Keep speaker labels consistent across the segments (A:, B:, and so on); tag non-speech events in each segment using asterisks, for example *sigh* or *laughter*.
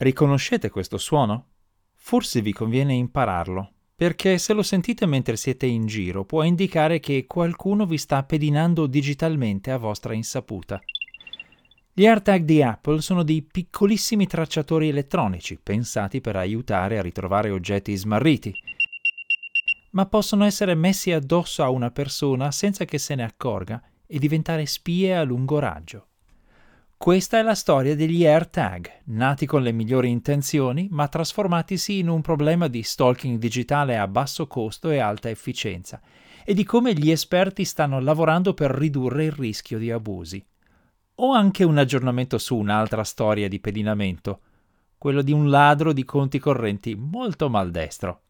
A: Riconoscete questo suono? Forse vi conviene impararlo, perché se lo sentite mentre siete in giro può indicare che qualcuno vi sta pedinando digitalmente a vostra insaputa. Gli AirTag di Apple sono dei piccolissimi tracciatori elettronici pensati per aiutare a ritrovare oggetti smarriti, ma possono essere messi addosso a una persona senza che se ne accorga e diventare spie a lungo raggio. Questa è la storia degli AirTag, nati con le migliori intenzioni, ma trasformatisi in un problema di stalking digitale a basso costo e alta efficienza, e di come gli esperti stanno lavorando per ridurre il rischio di abusi. Ho anche un aggiornamento su un'altra storia di pedinamento, quello di un ladro di conti correnti molto maldestro.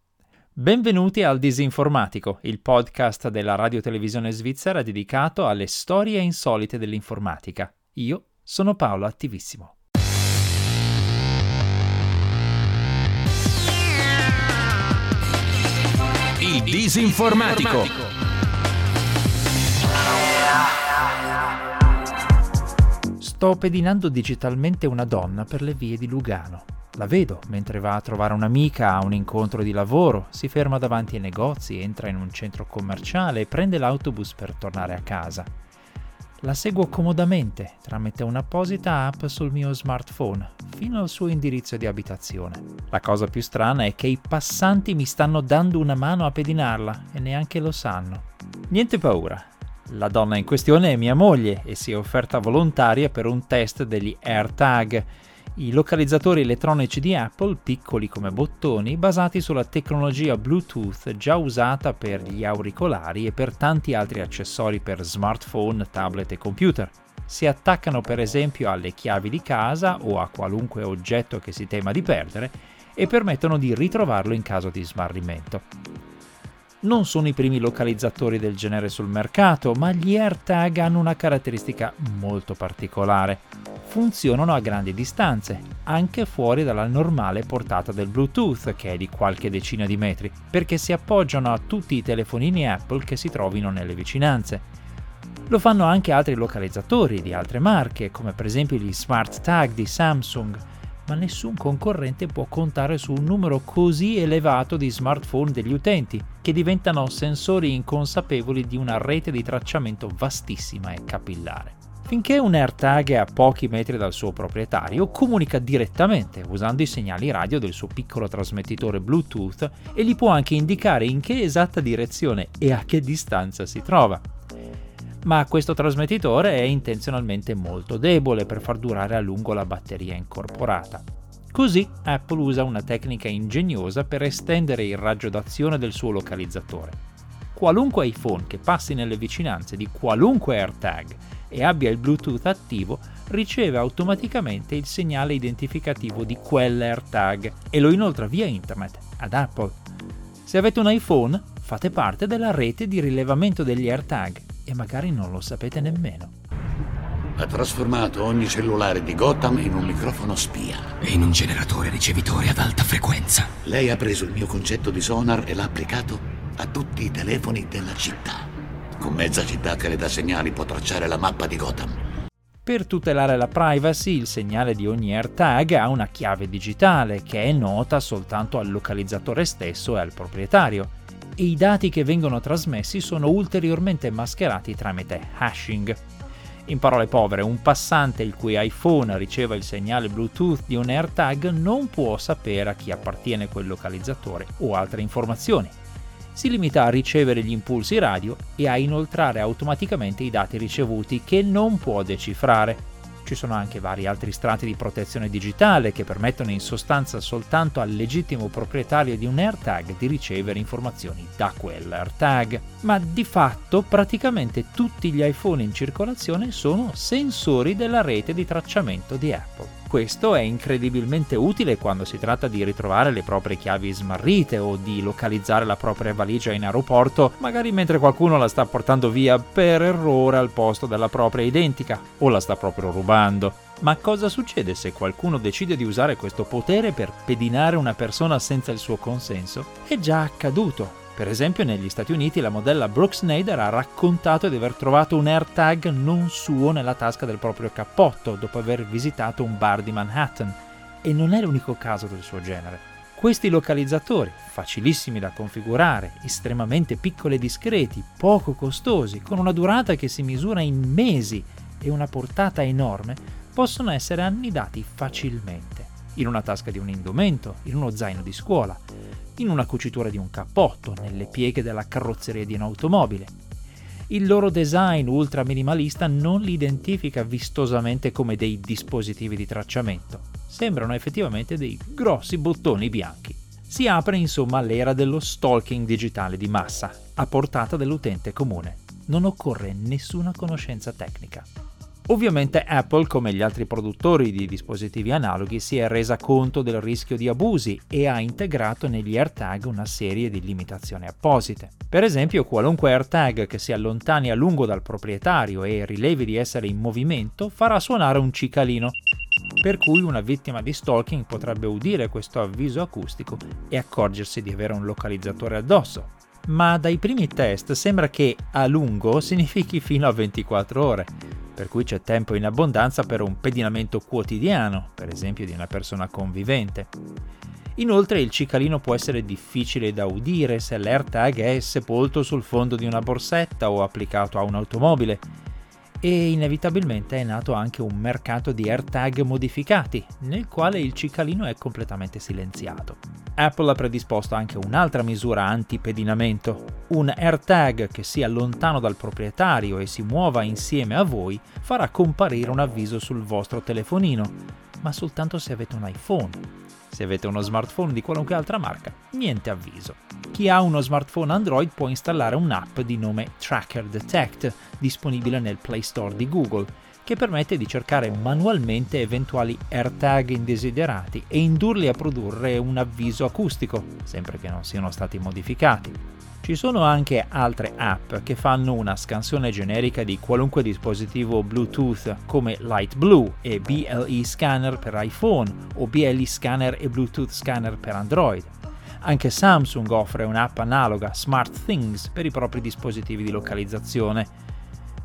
A: Benvenuti al Disinformatico, il podcast della radiotelevisione svizzera dedicato alle storie insolite dell'informatica. Io sono Paolo Attivissimo.
B: Il disinformatico.
A: Sto pedinando digitalmente una donna per le vie di Lugano. La vedo mentre va a trovare un'amica a un incontro di lavoro, si ferma davanti ai negozi, entra in un centro commerciale e prende l'autobus per tornare a casa. La seguo comodamente tramite un'apposita app sul mio smartphone fino al suo indirizzo di abitazione. La cosa più strana è che i passanti mi stanno dando una mano a pedinarla e neanche lo sanno. Niente paura. La donna in questione è mia moglie e si è offerta volontaria per un test degli AirTag i localizzatori elettronici di Apple, piccoli come bottoni, basati sulla tecnologia Bluetooth già usata per gli auricolari e per tanti altri accessori per smartphone, tablet e computer. Si attaccano per esempio alle chiavi di casa o a qualunque oggetto che si tema di perdere e permettono di ritrovarlo in caso di smarrimento. Non sono i primi localizzatori del genere sul mercato, ma gli AirTag hanno una caratteristica molto particolare funzionano a grandi distanze, anche fuori dalla normale portata del Bluetooth, che è di qualche decina di metri, perché si appoggiano a tutti i telefonini Apple che si trovino nelle vicinanze. Lo fanno anche altri localizzatori di altre marche, come per esempio gli Smart Tag di Samsung, ma nessun concorrente può contare su un numero così elevato di smartphone degli utenti, che diventano sensori inconsapevoli di una rete di tracciamento vastissima e capillare. Finché un AirTag è a pochi metri dal suo proprietario, comunica direttamente usando i segnali radio del suo piccolo trasmettitore Bluetooth e gli può anche indicare in che esatta direzione e a che distanza si trova. Ma questo trasmettitore è intenzionalmente molto debole per far durare a lungo la batteria incorporata. Così Apple usa una tecnica ingegnosa per estendere il raggio d'azione del suo localizzatore. Qualunque iPhone che passi nelle vicinanze di qualunque AirTag e abbia il Bluetooth attivo, riceve automaticamente il segnale identificativo di quell'AirTag e lo inoltra via internet ad Apple. Se avete un iPhone, fate parte della rete di rilevamento degli AirTag e magari non lo sapete nemmeno.
C: Ha trasformato ogni cellulare di Gotham in un microfono spia.
B: E in un generatore ricevitore ad alta frequenza.
C: Lei ha preso il mio concetto di sonar e l'ha applicato a tutti i telefoni della città. Con mezza città che le dà segnali può tracciare la mappa di Gotham.
A: Per tutelare la privacy, il segnale di ogni AirTag ha una chiave digitale che è nota soltanto al localizzatore stesso e al proprietario, e i dati che vengono trasmessi sono ulteriormente mascherati tramite hashing. In parole povere, un passante il cui iPhone riceva il segnale Bluetooth di un AirTag non può sapere a chi appartiene quel localizzatore o altre informazioni si limita a ricevere gli impulsi radio e a inoltrare automaticamente i dati ricevuti che non può decifrare. Ci sono anche vari altri strati di protezione digitale che permettono in sostanza soltanto al legittimo proprietario di un AirTag di ricevere informazioni da quell'AirTag. Ma di fatto praticamente tutti gli iPhone in circolazione sono sensori della rete di tracciamento di Apple. Questo è incredibilmente utile quando si tratta di ritrovare le proprie chiavi smarrite o di localizzare la propria valigia in aeroporto, magari mentre qualcuno la sta portando via per errore al posto della propria identica o la sta proprio rubando. Ma cosa succede se qualcuno decide di usare questo potere per pedinare una persona senza il suo consenso? È già accaduto. Per esempio negli Stati Uniti la modella Brooke Snyder ha raccontato di aver trovato un AirTag non suo nella tasca del proprio cappotto dopo aver visitato un bar di Manhattan E non è l'unico caso del suo genere. Questi localizzatori, facilissimi da configurare, estremamente piccoli e discreti, poco costosi, con una durata che si misura in mesi e una portata enorme, possono essere annidati facilmente, in una tasca di un indumento, in uno zaino di scuola, in una cucitura di un cappotto, nelle pieghe della carrozzeria di un'automobile. Il loro design ultra minimalista non li identifica vistosamente come dei dispositivi di tracciamento, sembrano effettivamente dei grossi bottoni bianchi. Si apre insomma l'era dello stalking digitale di massa, a portata dell'utente comune. Non occorre nessuna conoscenza tecnica. Ovviamente Apple, come gli altri produttori di dispositivi analoghi, si è resa conto del rischio di abusi e ha integrato negli AirTag una serie di limitazioni apposite. Per esempio, qualunque AirTag che si allontani a lungo dal proprietario e rilevi di essere in movimento farà suonare un cicalino, per cui una vittima di stalking potrebbe udire questo avviso acustico e accorgersi di avere un localizzatore addosso. Ma dai primi test sembra che a lungo *laughs* significhi fino a 24 ore, per cui c'è tempo in abbondanza per un pedinamento quotidiano, per esempio di una persona convivente. Inoltre il cicalino può essere difficile da udire se l'AirTag è sepolto sul fondo di una borsetta o applicato a un'automobile e inevitabilmente è nato anche un mercato di AirTag modificati, nel quale il cicalino è completamente silenziato. Apple ha predisposto anche un'altra misura anti-pedinamento. Un AirTag che sia lontano dal proprietario e si muova insieme a voi farà comparire un avviso sul vostro telefonino, ma soltanto se avete un iPhone. Se avete uno smartphone di qualunque altra marca, niente avviso. Chi ha uno smartphone Android può installare un'app di nome Tracker Detect, disponibile nel Play Store di Google, che permette di cercare manualmente eventuali AirTag indesiderati e indurli a produrre un avviso acustico, sempre che non siano stati modificati. Ci sono anche altre app che fanno una scansione generica di qualunque dispositivo Bluetooth come Light Blue e BLE Scanner per iPhone o BLE Scanner e Bluetooth Scanner per Android. Anche Samsung offre un'app analoga Smart Things per i propri dispositivi di localizzazione.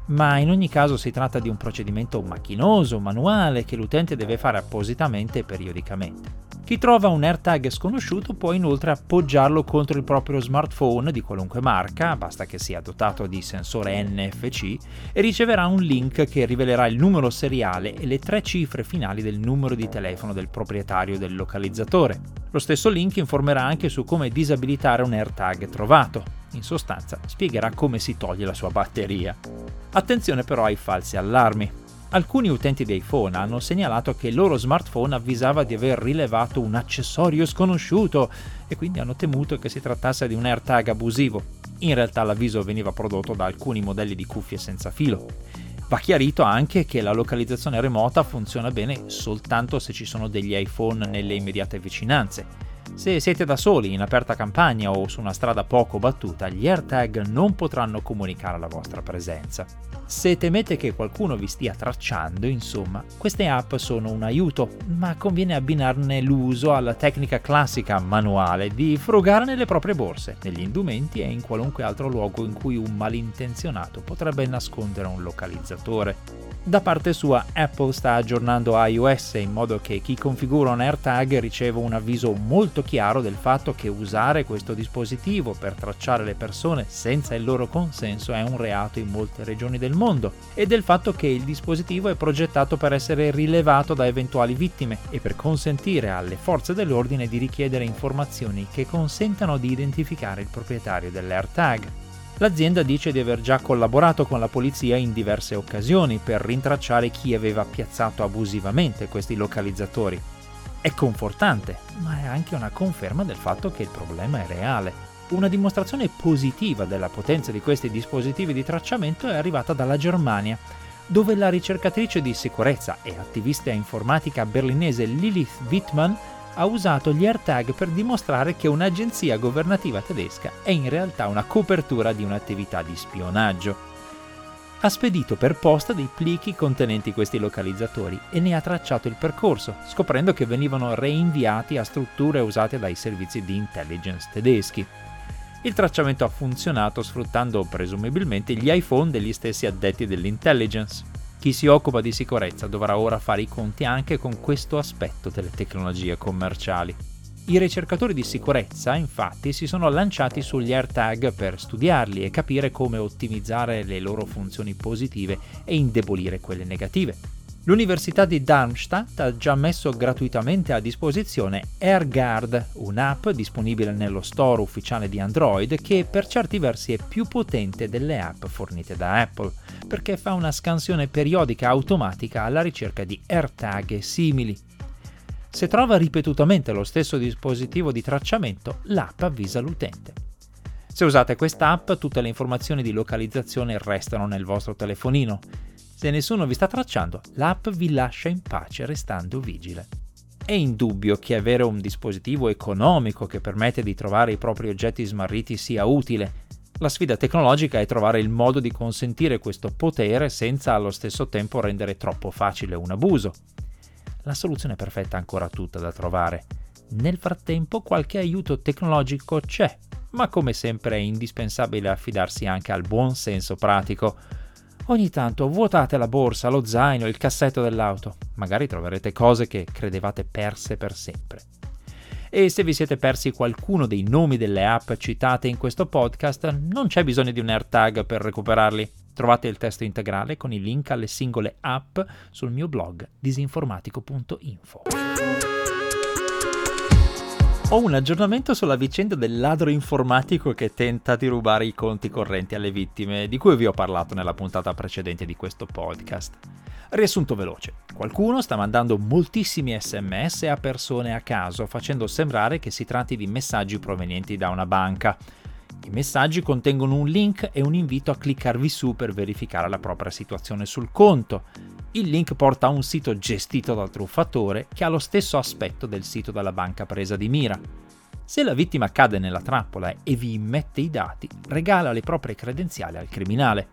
A: Ma in ogni caso si tratta di un procedimento macchinoso, manuale, che l'utente deve fare appositamente e periodicamente. Chi trova un AirTag sconosciuto può inoltre appoggiarlo contro il proprio smartphone di qualunque marca, basta che sia dotato di sensore NFC, e riceverà un link che rivelerà il numero seriale e le tre cifre finali del numero di telefono del proprietario del localizzatore. Lo stesso link informerà anche su come disabilitare un AirTag trovato. In sostanza, spiegherà come si toglie la sua batteria. Attenzione però ai falsi allarmi. Alcuni utenti di iPhone hanno segnalato che il loro smartphone avvisava di aver rilevato un accessorio sconosciuto e quindi hanno temuto che si trattasse di un AirTag abusivo. In realtà l'avviso veniva prodotto da alcuni modelli di cuffie senza filo. Va chiarito anche che la localizzazione remota funziona bene soltanto se ci sono degli iPhone nelle immediate vicinanze. Se siete da soli in aperta campagna o su una strada poco battuta, gli AirTag non potranno comunicare la vostra presenza. Se temete che qualcuno vi stia tracciando, insomma, queste app sono un aiuto, ma conviene abbinarne l'uso alla tecnica classica manuale di frugare nelle proprie borse, negli indumenti e in qualunque altro luogo in cui un malintenzionato potrebbe nascondere un localizzatore. Da parte sua, Apple sta aggiornando iOS in modo che chi configura un AirTag riceva un avviso molto chiaro del fatto che usare questo dispositivo per tracciare le persone senza il loro consenso è un reato in molte regioni del mondo e del fatto che il dispositivo è progettato per essere rilevato da eventuali vittime e per consentire alle forze dell'ordine di richiedere informazioni che consentano di identificare il proprietario dell'AirTag. L'azienda dice di aver già collaborato con la polizia in diverse occasioni per rintracciare chi aveva piazzato abusivamente questi localizzatori. È confortante, ma è anche una conferma del fatto che il problema è reale. Una dimostrazione positiva della potenza di questi dispositivi di tracciamento è arrivata dalla Germania, dove la ricercatrice di sicurezza e attivista informatica berlinese Lilith Wittmann ha usato gli AirTag per dimostrare che un'agenzia governativa tedesca è in realtà una copertura di un'attività di spionaggio. Ha spedito per posta dei plichi contenenti questi localizzatori e ne ha tracciato il percorso, scoprendo che venivano reinviati a strutture usate dai servizi di intelligence tedeschi. Il tracciamento ha funzionato sfruttando presumibilmente gli iPhone degli stessi addetti dell'intelligence. Chi si occupa di sicurezza dovrà ora fare i conti anche con questo aspetto delle tecnologie commerciali. I ricercatori di sicurezza, infatti, si sono lanciati sugli AirTag per studiarli e capire come ottimizzare le loro funzioni positive e indebolire quelle negative. L'Università di Darmstadt ha già messo gratuitamente a disposizione AirGuard, un'app disponibile nello store ufficiale di Android che per certi versi è più potente delle app fornite da Apple, perché fa una scansione periodica automatica alla ricerca di AirTag simili. Se trova ripetutamente lo stesso dispositivo di tracciamento, l'app avvisa l'utente. Se usate quest'app, tutte le informazioni di localizzazione restano nel vostro telefonino se nessuno vi sta tracciando, l'app vi lascia in pace restando vigile. È indubbio che avere un dispositivo economico che permette di trovare i propri oggetti smarriti sia utile. La sfida tecnologica è trovare il modo di consentire questo potere senza allo stesso tempo rendere troppo facile un abuso. La soluzione perfetta è ancora tutta da trovare. Nel frattempo qualche aiuto tecnologico c'è, ma come sempre è indispensabile affidarsi anche al buon senso pratico. Ogni tanto vuotate la borsa, lo zaino, il cassetto dell'auto. Magari troverete cose che credevate perse per sempre. E se vi siete persi qualcuno dei nomi delle app citate in questo podcast, non c'è bisogno di un AirTag per recuperarli. Trovate il testo integrale con i link alle singole app sul mio blog disinformatico.info. Ho un aggiornamento sulla vicenda del ladro informatico che tenta di rubare i conti correnti alle vittime, di cui vi ho parlato nella puntata precedente di questo podcast. Riassunto veloce. Qualcuno sta mandando moltissimi sms a persone a caso, facendo sembrare che si tratti di messaggi provenienti da una banca. I messaggi contengono un link e un invito a cliccarvi su per verificare la propria situazione sul conto. Il link porta a un sito gestito dal truffatore che ha lo stesso aspetto del sito della banca presa di mira. Se la vittima cade nella trappola e vi immette i dati, regala le proprie credenziali al criminale.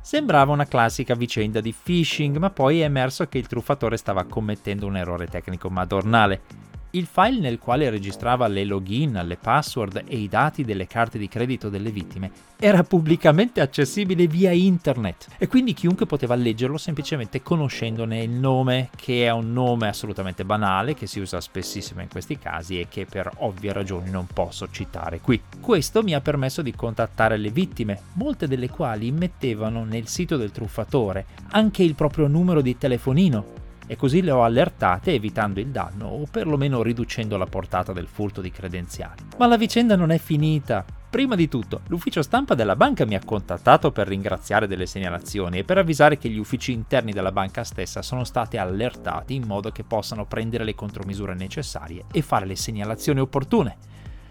A: Sembrava una classica vicenda di phishing, ma poi è emerso che il truffatore stava commettendo un errore tecnico madornale il file nel quale registrava le login, le password e i dati delle carte di credito delle vittime era pubblicamente accessibile via internet e quindi chiunque poteva leggerlo semplicemente conoscendone il nome, che è un nome assolutamente banale che si usa spessissimo in questi casi e che per ovvie ragioni non posso citare qui. Questo mi ha permesso di contattare le vittime, molte delle quali mettevano nel sito del truffatore anche il proprio numero di telefonino e così le ho allertate evitando il danno o perlomeno riducendo la portata del furto di credenziali. Ma la vicenda non è finita. Prima di tutto, l'ufficio stampa della banca mi ha contattato per ringraziare delle segnalazioni e per avvisare che gli uffici interni della banca stessa sono stati allertati in modo che possano prendere le contromisure necessarie e fare le segnalazioni opportune.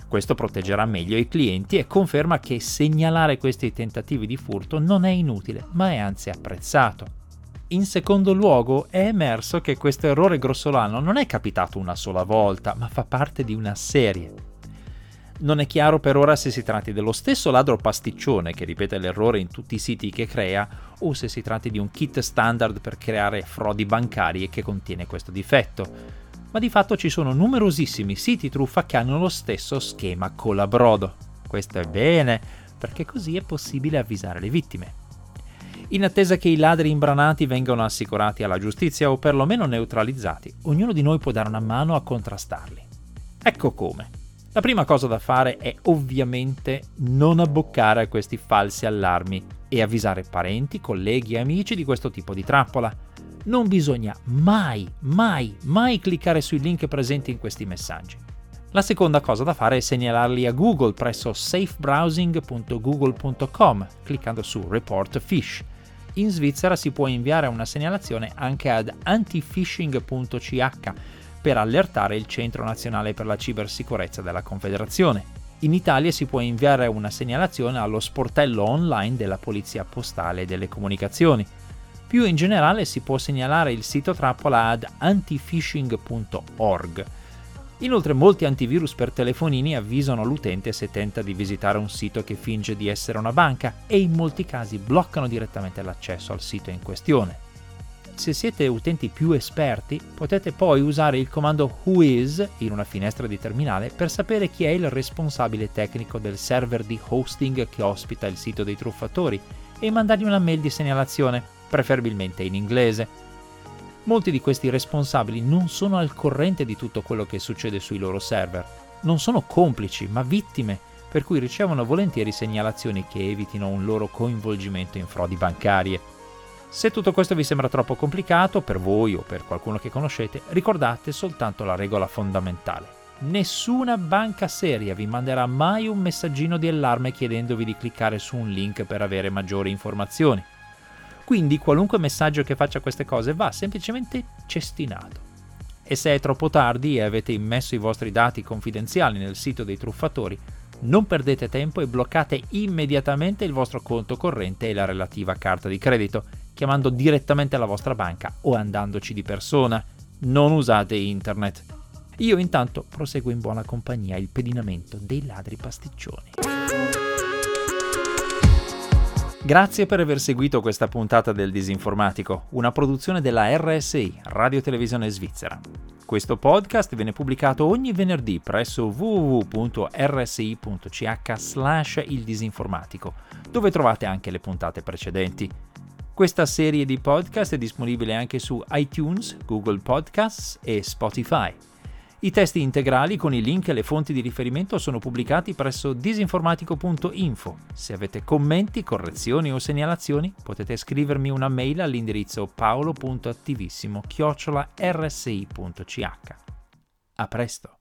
A: Questo proteggerà meglio i clienti e conferma che segnalare questi tentativi di furto non è inutile, ma è anzi apprezzato. In secondo luogo è emerso che questo errore grossolano non è capitato una sola volta, ma fa parte di una serie. Non è chiaro per ora se si tratti dello stesso ladro pasticcione che ripete l'errore in tutti i siti che crea o se si tratti di un kit standard per creare frodi bancarie che contiene questo difetto. Ma di fatto ci sono numerosissimi siti truffa che hanno lo stesso schema colabrodo. Questo è bene, perché così è possibile avvisare le vittime in attesa che i ladri imbranati vengano assicurati alla giustizia o perlomeno neutralizzati. Ognuno di noi può dare una mano a contrastarli. Ecco come. La prima cosa da fare è ovviamente non abboccare a questi falsi allarmi e avvisare parenti, colleghi e amici di questo tipo di trappola. Non bisogna mai, mai, mai cliccare sui link presenti in questi messaggi. La seconda cosa da fare è segnalarli a Google presso safebrowsing.google.com cliccando su Report Fish in Svizzera si può inviare una segnalazione anche ad antifishing.ch per allertare il Centro Nazionale per la Cibersicurezza della Confederazione. In Italia si può inviare una segnalazione allo sportello online della Polizia Postale e delle Comunicazioni. Più in generale si può segnalare il sito trappola ad antifishing.org Inoltre molti antivirus per telefonini avvisano l'utente se tenta di visitare un sito che finge di essere una banca e in molti casi bloccano direttamente l'accesso al sito in questione. Se siete utenti più esperti, potete poi usare il comando whois in una finestra di terminale per sapere chi è il responsabile tecnico del server di hosting che ospita il sito dei truffatori e mandargli una mail di segnalazione. preferibilmente in inglese. Molti di questi responsabili non sono al corrente di tutto quello che succede sui loro server, non sono complici, ma vittime, per cui ricevono volentieri segnalazioni che evitino un loro coinvolgimento in frodi bancarie. Se tutto questo vi sembra troppo complicato per voi o per qualcuno che conoscete, ricordate soltanto la regola fondamentale. Nessuna banca seria vi manderà mai un messaggino di allarme chiedendovi di cliccare su un link per avere maggiori informazioni. Quindi qualunque messaggio che faccia queste cose va semplicemente cestinato. E se è troppo tardi e avete immesso i vostri dati confidenziali nel sito dei truffatori, non perdete tempo e bloccate immediatamente il vostro conto corrente e la relativa carta di credito, chiamando direttamente la vostra banca o andandoci di persona. Non usate internet. Io intanto proseguo in buona compagnia il pedinamento dei ladri pasticcioni. Grazie per aver seguito questa puntata del Disinformatico, una produzione della RSI, Radio Televisione Svizzera. Questo podcast viene pubblicato ogni venerdì presso www.rsi.ch il disinformatico, dove trovate anche le puntate precedenti. Questa serie di podcast è disponibile anche su iTunes, Google Podcasts e Spotify. I testi integrali con i link e le fonti di riferimento sono pubblicati presso disinformatico.info. Se avete commenti, correzioni o segnalazioni, potete scrivermi una mail all'indirizzo paolo.attivissimo-rsi.ch. A presto!